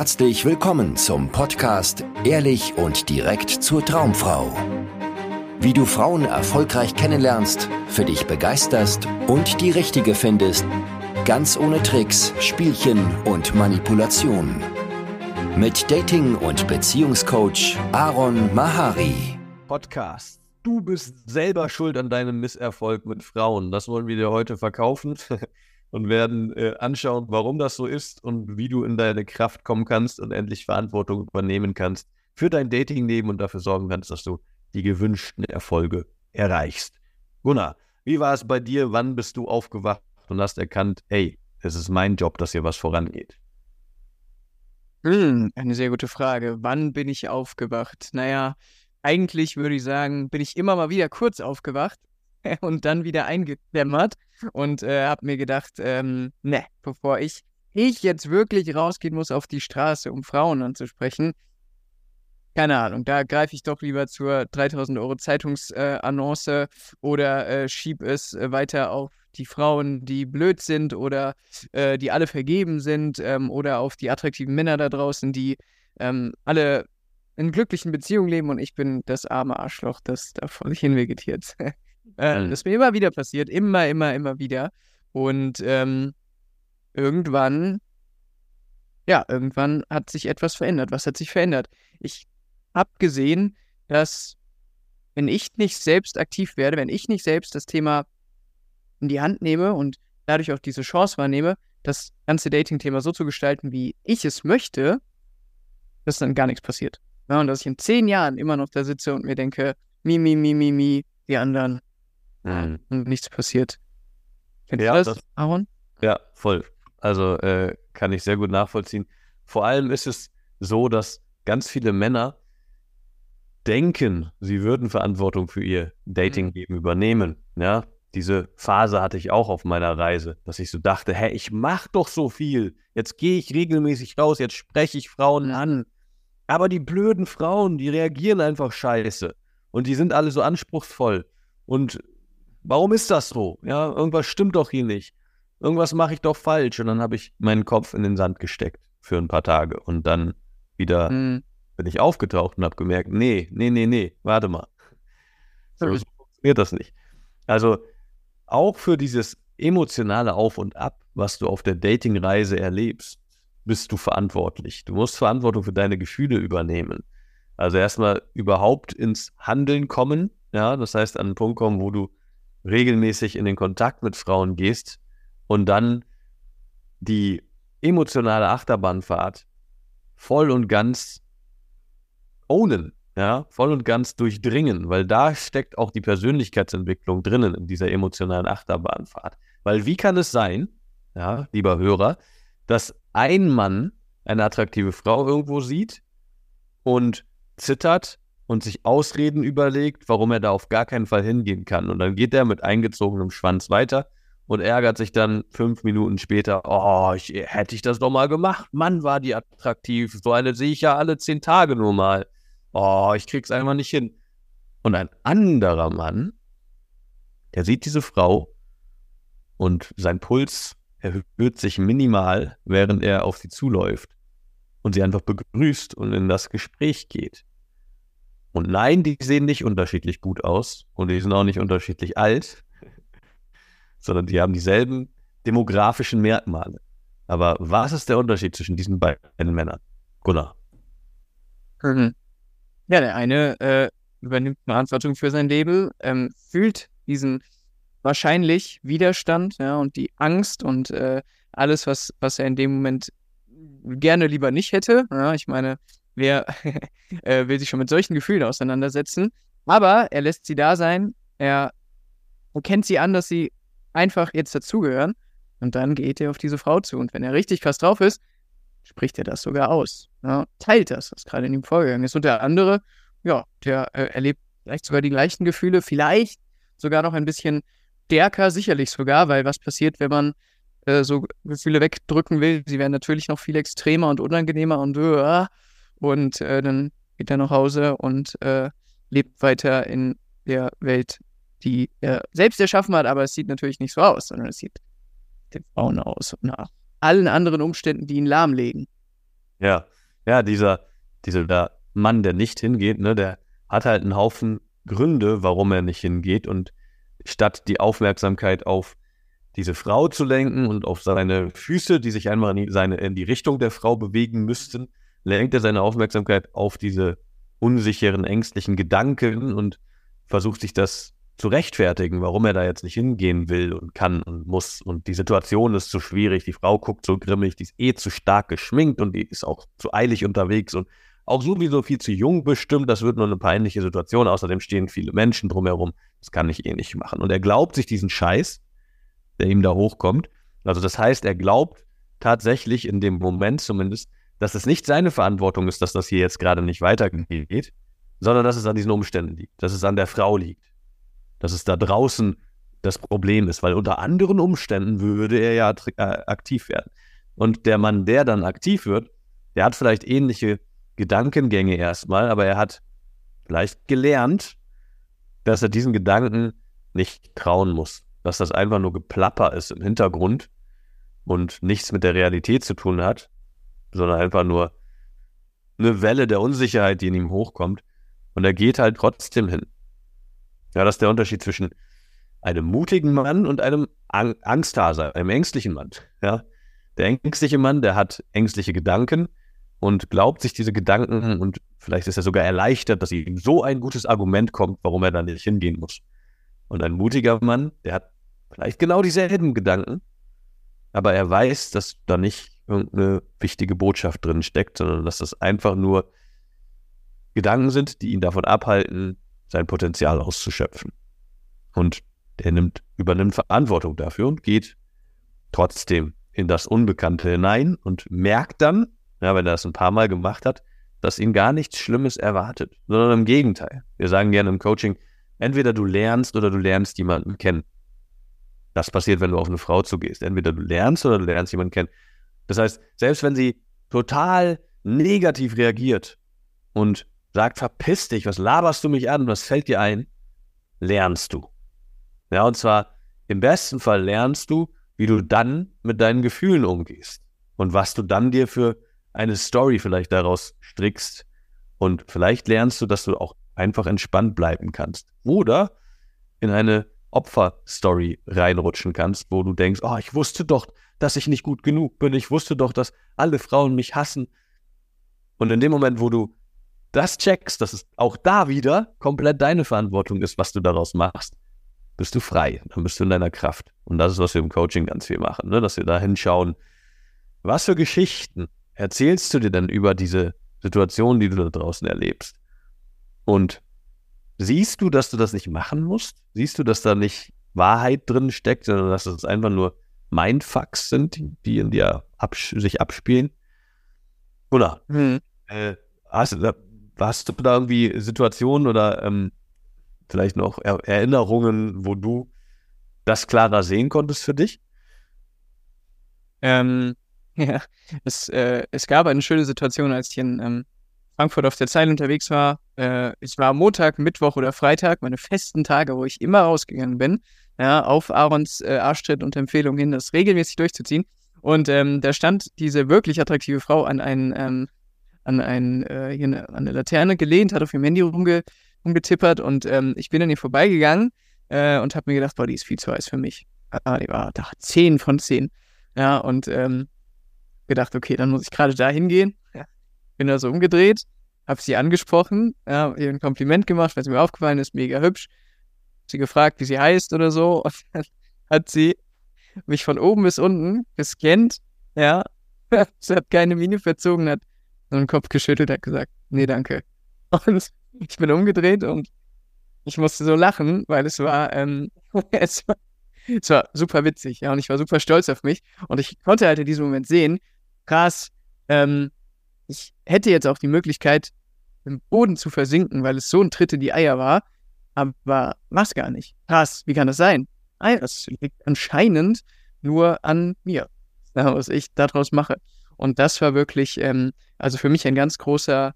herzlich willkommen zum Podcast Ehrlich und direkt zur Traumfrau. Wie du Frauen erfolgreich kennenlernst, für dich begeisterst und die richtige findest, ganz ohne Tricks, Spielchen und Manipulation. Mit Dating- und Beziehungscoach Aaron Mahari. Podcast. Du bist selber schuld an deinem Misserfolg mit Frauen. Das wollen wir dir heute verkaufen. und werden äh, anschauen, warum das so ist und wie du in deine Kraft kommen kannst und endlich Verantwortung übernehmen kannst für dein Datingleben und dafür sorgen kannst, dass du die gewünschten Erfolge erreichst. Gunnar, wie war es bei dir? Wann bist du aufgewacht und hast erkannt, hey, es ist mein Job, dass hier was vorangeht? Hm, eine sehr gute Frage. Wann bin ich aufgewacht? Naja, eigentlich würde ich sagen, bin ich immer mal wieder kurz aufgewacht und dann wieder eingedämmert und äh, habe mir gedacht, ähm, ne, bevor ich, ich jetzt wirklich rausgehen muss auf die Straße, um Frauen anzusprechen, keine Ahnung, da greife ich doch lieber zur 3000 Euro Zeitungsannonce äh, oder äh, schieb es weiter auf die Frauen, die blöd sind oder äh, die alle vergeben sind ähm, oder auf die attraktiven Männer da draußen, die ähm, alle in glücklichen Beziehungen leben und ich bin das arme Arschloch, das da vor sich hin vegetiert. Äh, das ist mir immer wieder passiert, immer, immer, immer wieder. Und ähm, irgendwann, ja, irgendwann hat sich etwas verändert. Was hat sich verändert? Ich habe gesehen, dass wenn ich nicht selbst aktiv werde, wenn ich nicht selbst das Thema in die Hand nehme und dadurch auch diese Chance wahrnehme, das ganze Dating-Thema so zu gestalten, wie ich es möchte, dass dann gar nichts passiert. Ja, und dass ich in zehn Jahren immer noch da sitze und mir denke, mi, mi, mi, mi, mi, die anderen, mhm. und nichts passiert. Kennst ja, du das, das, Aaron? Ja, voll. Also äh, kann ich sehr gut nachvollziehen. Vor allem ist es so, dass ganz viele Männer denken, sie würden Verantwortung für ihr Datingleben mhm. übernehmen. Ja, diese Phase hatte ich auch auf meiner Reise, dass ich so dachte, hä, ich mach doch so viel. Jetzt gehe ich regelmäßig raus, jetzt spreche ich Frauen an. Aber die blöden Frauen, die reagieren einfach scheiße. Und die sind alle so anspruchsvoll. Und warum ist das so? Ja, irgendwas stimmt doch hier nicht. Irgendwas mache ich doch falsch. Und dann habe ich meinen Kopf in den Sand gesteckt für ein paar Tage. Und dann wieder mhm. bin ich aufgetaucht und habe gemerkt, nee, nee, nee, nee, warte mal. So, so funktioniert das nicht. Also auch für dieses emotionale Auf und Ab, was du auf der Datingreise erlebst, bist du verantwortlich. Du musst Verantwortung für deine Gefühle übernehmen. Also erstmal überhaupt ins Handeln kommen, ja, das heißt an einen Punkt kommen, wo du regelmäßig in den Kontakt mit Frauen gehst und dann die emotionale Achterbahnfahrt voll und ganz ownen, ja, voll und ganz durchdringen, weil da steckt auch die Persönlichkeitsentwicklung drinnen in dieser emotionalen Achterbahnfahrt. Weil wie kann es sein, ja, lieber Hörer, dass ein Mann eine attraktive Frau irgendwo sieht und zittert und sich Ausreden überlegt, warum er da auf gar keinen Fall hingehen kann. Und dann geht er mit eingezogenem Schwanz weiter und ärgert sich dann fünf Minuten später, oh, ich, hätte ich das doch mal gemacht. Mann, war die attraktiv. So eine sehe ich ja alle zehn Tage nur mal. Oh, ich krieg's einfach nicht hin. Und ein anderer Mann, der sieht diese Frau und sein Puls erhöht sich minimal, während er auf sie zuläuft und sie einfach begrüßt und in das Gespräch geht. Und nein, die sehen nicht unterschiedlich gut aus und die sind auch nicht unterschiedlich alt, sondern die haben dieselben demografischen Merkmale. Aber was ist der Unterschied zwischen diesen beiden Männern? Gunnar. Mhm. Ja, der eine äh, übernimmt Verantwortung für sein Leben, ähm, fühlt diesen wahrscheinlich Widerstand ja, und die Angst und äh, alles, was, was er in dem Moment gerne lieber nicht hätte. Ja, ich meine, Wer äh, will sich schon mit solchen Gefühlen auseinandersetzen? Aber er lässt sie da sein. Er erkennt sie an, dass sie einfach jetzt dazugehören. Und dann geht er auf diese Frau zu. Und wenn er richtig krass drauf ist, spricht er das sogar aus. Ja, teilt das, was gerade in ihm vorgegangen ist. Und der andere, ja, der äh, erlebt vielleicht sogar die gleichen Gefühle, vielleicht sogar noch ein bisschen stärker, sicherlich sogar, weil was passiert, wenn man äh, so Gefühle wegdrücken will? Sie werden natürlich noch viel extremer und unangenehmer und äh, und äh, dann geht er nach Hause und äh, lebt weiter in der Welt, die er selbst erschaffen hat, aber es sieht natürlich nicht so aus, sondern es sieht den Frauen aus und nach allen anderen Umständen, die ihn lahmlegen. Ja, ja, dieser, dieser der Mann, der nicht hingeht, ne, der hat halt einen Haufen Gründe, warum er nicht hingeht. Und statt die Aufmerksamkeit auf diese Frau zu lenken und auf seine Füße, die sich einmal in seine, in die Richtung der Frau bewegen müssten, lenkt er seine Aufmerksamkeit auf diese unsicheren, ängstlichen Gedanken und versucht sich das zu rechtfertigen, warum er da jetzt nicht hingehen will und kann und muss. Und die Situation ist zu schwierig, die Frau guckt so grimmig, die ist eh zu stark geschminkt und die ist auch zu eilig unterwegs und auch sowieso viel zu jung bestimmt. Das wird nur eine peinliche Situation. Außerdem stehen viele Menschen drumherum. Das kann ich eh nicht machen. Und er glaubt sich diesen Scheiß, der ihm da hochkommt. Also das heißt, er glaubt tatsächlich in dem Moment zumindest, dass es nicht seine Verantwortung ist, dass das hier jetzt gerade nicht weitergeht, sondern dass es an diesen Umständen liegt, dass es an der Frau liegt dass es da draußen das Problem ist, weil unter anderen Umständen würde er ja äh, aktiv werden. Und der Mann, der dann aktiv wird, der hat vielleicht ähnliche Gedankengänge erstmal, aber er hat vielleicht gelernt, dass er diesen Gedanken nicht trauen muss, dass das einfach nur Geplapper ist im Hintergrund und nichts mit der Realität zu tun hat, sondern einfach nur eine Welle der Unsicherheit, die in ihm hochkommt. Und er geht halt trotzdem hin. Ja, das ist der Unterschied zwischen einem mutigen Mann und einem Ang Angsthase, einem ängstlichen Mann. Ja, der ängstliche Mann, der hat ängstliche Gedanken und glaubt sich diese Gedanken und vielleicht ist er sogar erleichtert, dass ihm so ein gutes Argument kommt, warum er da nicht hingehen muss. Und ein mutiger Mann, der hat vielleicht genau dieselben Gedanken, aber er weiß, dass da nicht irgendeine wichtige Botschaft drin steckt, sondern dass das einfach nur Gedanken sind, die ihn davon abhalten, sein Potenzial auszuschöpfen. Und der nimmt, übernimmt Verantwortung dafür und geht trotzdem in das Unbekannte hinein und merkt dann, ja, wenn er das ein paar Mal gemacht hat, dass ihn gar nichts Schlimmes erwartet, sondern im Gegenteil. Wir sagen gerne im Coaching, entweder du lernst oder du lernst jemanden kennen. Das passiert, wenn du auf eine Frau zugehst. Entweder du lernst oder du lernst jemanden kennen. Das heißt, selbst wenn sie total negativ reagiert und sagt, verpiss dich, was laberst du mich an, was fällt dir ein, lernst du. Ja, und zwar im besten Fall lernst du, wie du dann mit deinen Gefühlen umgehst und was du dann dir für eine Story vielleicht daraus strickst. Und vielleicht lernst du, dass du auch einfach entspannt bleiben kannst. Oder in eine Opferstory reinrutschen kannst, wo du denkst, oh, ich wusste doch, dass ich nicht gut genug bin. Ich wusste doch, dass alle Frauen mich hassen. Und in dem Moment, wo du das checkst, dass es auch da wieder komplett deine Verantwortung ist, was du daraus machst, bist du frei. Dann bist du in deiner Kraft. Und das ist, was wir im Coaching ganz viel machen, ne? dass wir da hinschauen, was für Geschichten erzählst du dir denn über diese Situation, die du da draußen erlebst? Und siehst du, dass du das nicht machen musst? Siehst du, dass da nicht Wahrheit drin steckt, sondern dass es einfach nur Mindfucks sind, die in dir abs sich abspielen? Oder hm. äh, hast, Hast du da irgendwie Situationen oder ähm, vielleicht noch er Erinnerungen, wo du das klarer sehen konntest für dich? Ähm, ja, es, äh, es gab eine schöne Situation, als ich in ähm, Frankfurt auf der Zeile unterwegs war. Äh, ich war Montag, Mittwoch oder Freitag, meine festen Tage, wo ich immer rausgegangen bin, ja, auf Aarons äh, Arschtritt und Empfehlung hin, das regelmäßig durchzuziehen. Und ähm, da stand diese wirklich attraktive Frau an einen ähm, an, ein, äh, hier eine, an eine Laterne gelehnt, hat auf ihrem Handy rumge, rumgetippert und ähm, ich bin an ihr vorbeigegangen äh, und habe mir gedacht, boah, die ist viel zu heiß für mich. Ah, die war da 10 von 10. Ja, und ähm, gedacht, okay, dann muss ich gerade da hingehen. Bin da so umgedreht, habe sie angesprochen, ja, ihr ein Kompliment gemacht, weil sie mir aufgefallen ist, mega hübsch. Sie gefragt, wie sie heißt oder so. Und dann hat sie mich von oben bis unten gescannt, ja. sie hat keine Miene verzogen, hat so den Kopf geschüttelt, hat gesagt, nee, danke. Und ich bin umgedreht und ich musste so lachen, weil es war, ähm, es war, es war super witzig, ja, und ich war super stolz auf mich. Und ich konnte halt in diesem Moment sehen, krass, ähm, ich hätte jetzt auch die Möglichkeit, im Boden zu versinken, weil es so ein Tritt in die Eier war, aber mach's gar nicht. Krass, wie kann das sein? Das liegt anscheinend nur an mir, was ich daraus mache. Und das war wirklich, ähm, also für mich ein ganz großer,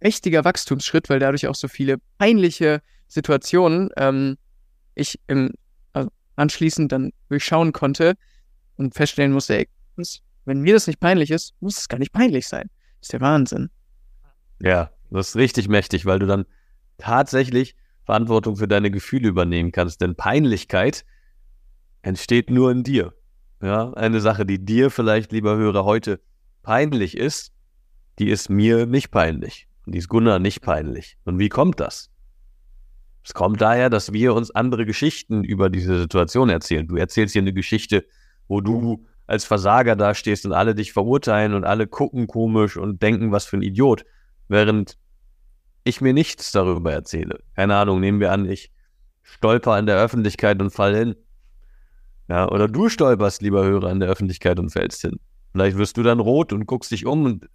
mächtiger Wachstumsschritt, weil dadurch auch so viele peinliche Situationen ähm, ich im, also anschließend dann durchschauen konnte und feststellen musste, ey, wenn mir das nicht peinlich ist, muss es gar nicht peinlich sein. Ist der Wahnsinn. Ja, das ist richtig mächtig, weil du dann tatsächlich Verantwortung für deine Gefühle übernehmen kannst. Denn Peinlichkeit entsteht nur in dir. Ja, eine Sache, die dir vielleicht, lieber Hörer, heute peinlich ist, die ist mir nicht peinlich. Und die ist Gunnar nicht peinlich. Und wie kommt das? Es kommt daher, dass wir uns andere Geschichten über diese Situation erzählen. Du erzählst hier eine Geschichte, wo du als Versager dastehst und alle dich verurteilen und alle gucken komisch und denken, was für ein Idiot. Während ich mir nichts darüber erzähle. Keine Ahnung, nehmen wir an, ich stolper in der Öffentlichkeit und fall hin. Ja, oder du stolperst, lieber Hörer, in der Öffentlichkeit und fällst hin. Vielleicht wirst du dann rot und guckst dich um und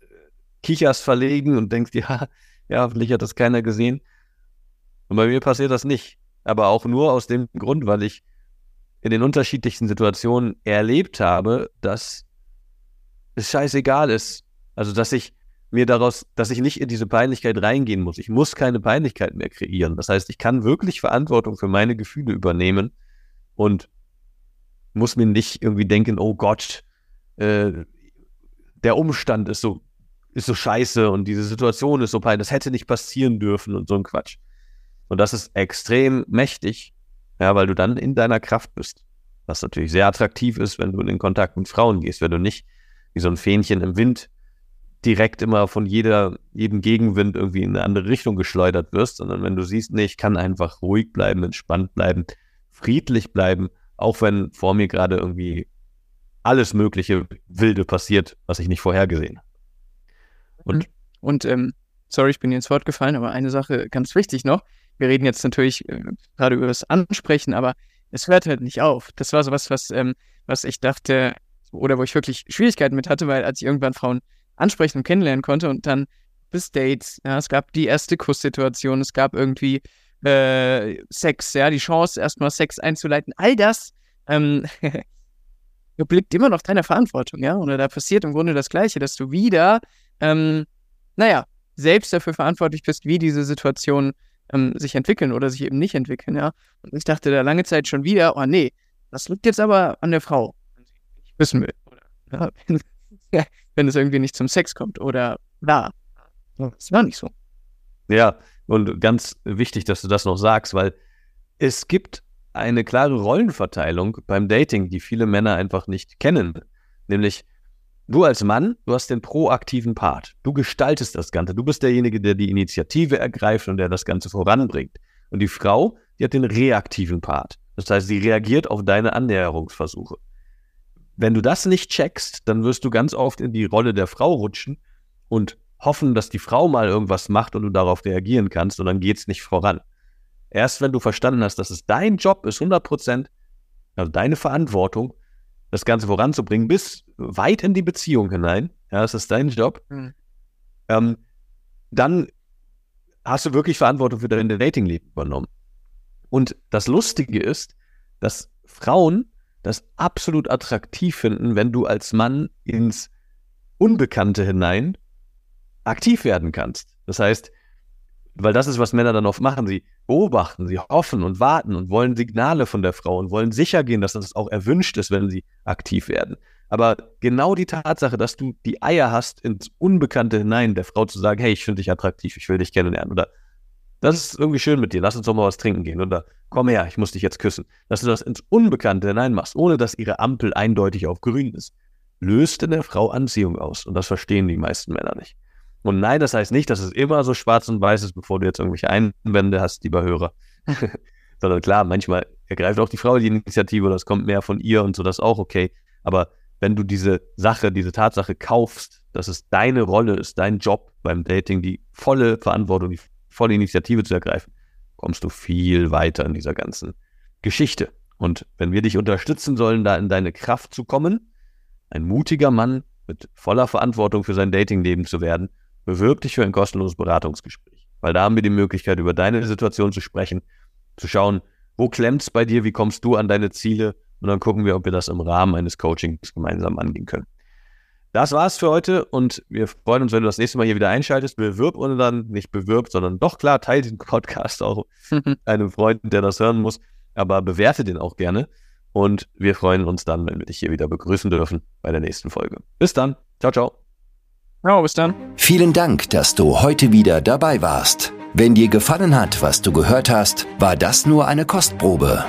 kicherst verlegen und denkst, ja, ja, hoffentlich hat das keiner gesehen. Und bei mir passiert das nicht. Aber auch nur aus dem Grund, weil ich in den unterschiedlichsten Situationen erlebt habe, dass es scheißegal ist. Also, dass ich mir daraus, dass ich nicht in diese Peinlichkeit reingehen muss. Ich muss keine Peinlichkeit mehr kreieren. Das heißt, ich kann wirklich Verantwortung für meine Gefühle übernehmen und muss mir nicht irgendwie denken, oh Gott, äh, der Umstand ist so, ist so scheiße und diese Situation ist so peinlich, das hätte nicht passieren dürfen und so ein Quatsch. Und das ist extrem mächtig, ja, weil du dann in deiner Kraft bist. Was natürlich sehr attraktiv ist, wenn du in den Kontakt mit Frauen gehst, wenn du nicht wie so ein Fähnchen im Wind direkt immer von jeder, jedem Gegenwind irgendwie in eine andere Richtung geschleudert wirst, sondern wenn du siehst, nee, ich kann einfach ruhig bleiben, entspannt bleiben, friedlich bleiben, auch wenn vor mir gerade irgendwie alles mögliche Wilde passiert, was ich nicht vorhergesehen habe. Und, und ähm, sorry, ich bin dir ins Wort gefallen, aber eine Sache ganz wichtig noch. Wir reden jetzt natürlich äh, gerade über das Ansprechen, aber es hört halt nicht auf. Das war so was, ähm, was ich dachte, oder wo ich wirklich Schwierigkeiten mit hatte, weil als ich irgendwann Frauen ansprechen und kennenlernen konnte und dann bis Dates, ja, es gab die erste Kusssituation, es gab irgendwie äh, Sex, ja, die Chance, erstmal Sex einzuleiten, all das ähm, blickt immer noch deiner Verantwortung, ja, oder da passiert im Grunde das Gleiche, dass du wieder, ähm, naja, selbst dafür verantwortlich bist, wie diese Situationen ähm, sich entwickeln oder sich eben nicht entwickeln, ja. Und ich dachte da lange Zeit schon wieder, oh nee, das liegt jetzt aber an der Frau, ich wissen will. Oder, ja, wenn es irgendwie nicht zum Sex kommt oder da. Das war nicht so. Ja, und ganz wichtig, dass du das noch sagst, weil es gibt eine klare Rollenverteilung beim Dating, die viele Männer einfach nicht kennen. Nämlich, du als Mann, du hast den proaktiven Part. Du gestaltest das Ganze. Du bist derjenige, der die Initiative ergreift und der das Ganze voranbringt. Und die Frau, die hat den reaktiven Part. Das heißt, sie reagiert auf deine Annäherungsversuche. Wenn du das nicht checkst, dann wirst du ganz oft in die Rolle der Frau rutschen und hoffen, dass die Frau mal irgendwas macht und du darauf reagieren kannst und dann geht es nicht voran. Erst wenn du verstanden hast, dass es dein Job ist, 100 Prozent, also deine Verantwortung, das Ganze voranzubringen, bis weit in die Beziehung hinein, ja, das ist dein Job, mhm. ähm, dann hast du wirklich Verantwortung für dein Datingleben übernommen. Und das Lustige ist, dass Frauen das absolut attraktiv finden, wenn du als Mann ins Unbekannte hinein aktiv werden kannst. Das heißt, weil das ist, was Männer dann oft machen. Sie beobachten, sie hoffen und warten und wollen Signale von der Frau und wollen sicher gehen, dass das auch erwünscht ist, wenn sie aktiv werden. Aber genau die Tatsache, dass du die Eier hast, ins Unbekannte hinein der Frau zu sagen, hey, ich finde dich attraktiv, ich will dich kennenlernen oder das ist irgendwie schön mit dir, lass uns doch mal was trinken gehen oder komm her, ich muss dich jetzt küssen. Dass du das ins Unbekannte hineinmachst, ohne dass ihre Ampel eindeutig auf grün ist, löst in der Frau Anziehung aus. Und das verstehen die meisten Männer nicht. Und nein, das heißt nicht, dass es immer so schwarz und weiß ist, bevor du jetzt irgendwelche Einwände hast, lieber Hörer. Sondern klar, manchmal ergreift auch die Frau die Initiative oder es kommt mehr von ihr und so, das ist auch okay. Aber wenn du diese Sache, diese Tatsache kaufst, dass es deine Rolle ist, dein Job beim Dating, die volle Verantwortung, die volle Initiative zu ergreifen, kommst du viel weiter in dieser ganzen Geschichte. Und wenn wir dich unterstützen sollen, da in deine Kraft zu kommen, ein mutiger Mann mit voller Verantwortung für sein Datingleben zu werden, bewirb dich für ein kostenloses Beratungsgespräch. Weil da haben wir die Möglichkeit, über deine Situation zu sprechen, zu schauen, wo klemmt es bei dir, wie kommst du an deine Ziele und dann gucken wir, ob wir das im Rahmen eines Coachings gemeinsam angehen können. Das war's für heute und wir freuen uns, wenn du das nächste Mal hier wieder einschaltest. Bewirb und dann nicht bewirbt, sondern doch klar, teile den Podcast auch einem Freund, der das hören muss, aber bewerte den auch gerne. Und wir freuen uns dann, wenn wir dich hier wieder begrüßen dürfen bei der nächsten Folge. Bis dann. Ciao, ciao. Ja, bis dann. Vielen Dank, dass du heute wieder dabei warst. Wenn dir gefallen hat, was du gehört hast, war das nur eine Kostprobe.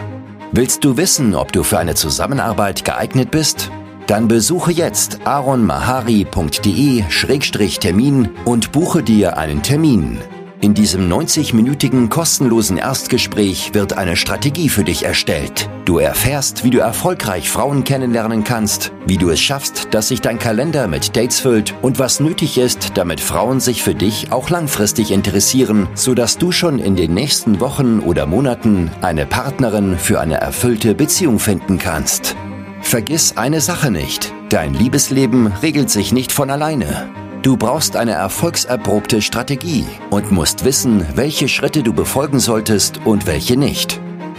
Willst du wissen, ob du für eine Zusammenarbeit geeignet bist? Dann besuche jetzt aronmahari.de-termin und buche dir einen Termin. In diesem 90-minütigen kostenlosen Erstgespräch wird eine Strategie für dich erstellt. Du erfährst, wie du erfolgreich Frauen kennenlernen kannst, wie du es schaffst, dass sich dein Kalender mit Dates füllt und was nötig ist, damit Frauen sich für dich auch langfristig interessieren, sodass du schon in den nächsten Wochen oder Monaten eine Partnerin für eine erfüllte Beziehung finden kannst. Vergiss eine Sache nicht. Dein Liebesleben regelt sich nicht von alleine. Du brauchst eine erfolgserprobte Strategie und musst wissen, welche Schritte du befolgen solltest und welche nicht.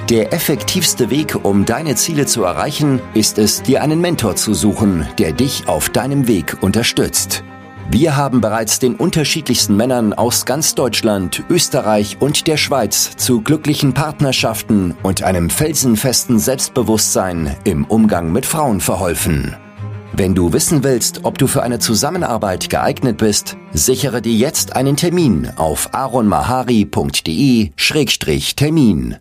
Der effektivste Weg, um deine Ziele zu erreichen, ist es, dir einen Mentor zu suchen, der dich auf deinem Weg unterstützt. Wir haben bereits den unterschiedlichsten Männern aus ganz Deutschland, Österreich und der Schweiz zu glücklichen Partnerschaften und einem felsenfesten Selbstbewusstsein im Umgang mit Frauen verholfen. Wenn du wissen willst, ob du für eine Zusammenarbeit geeignet bist, sichere dir jetzt einen Termin auf aronmahari.de-termin.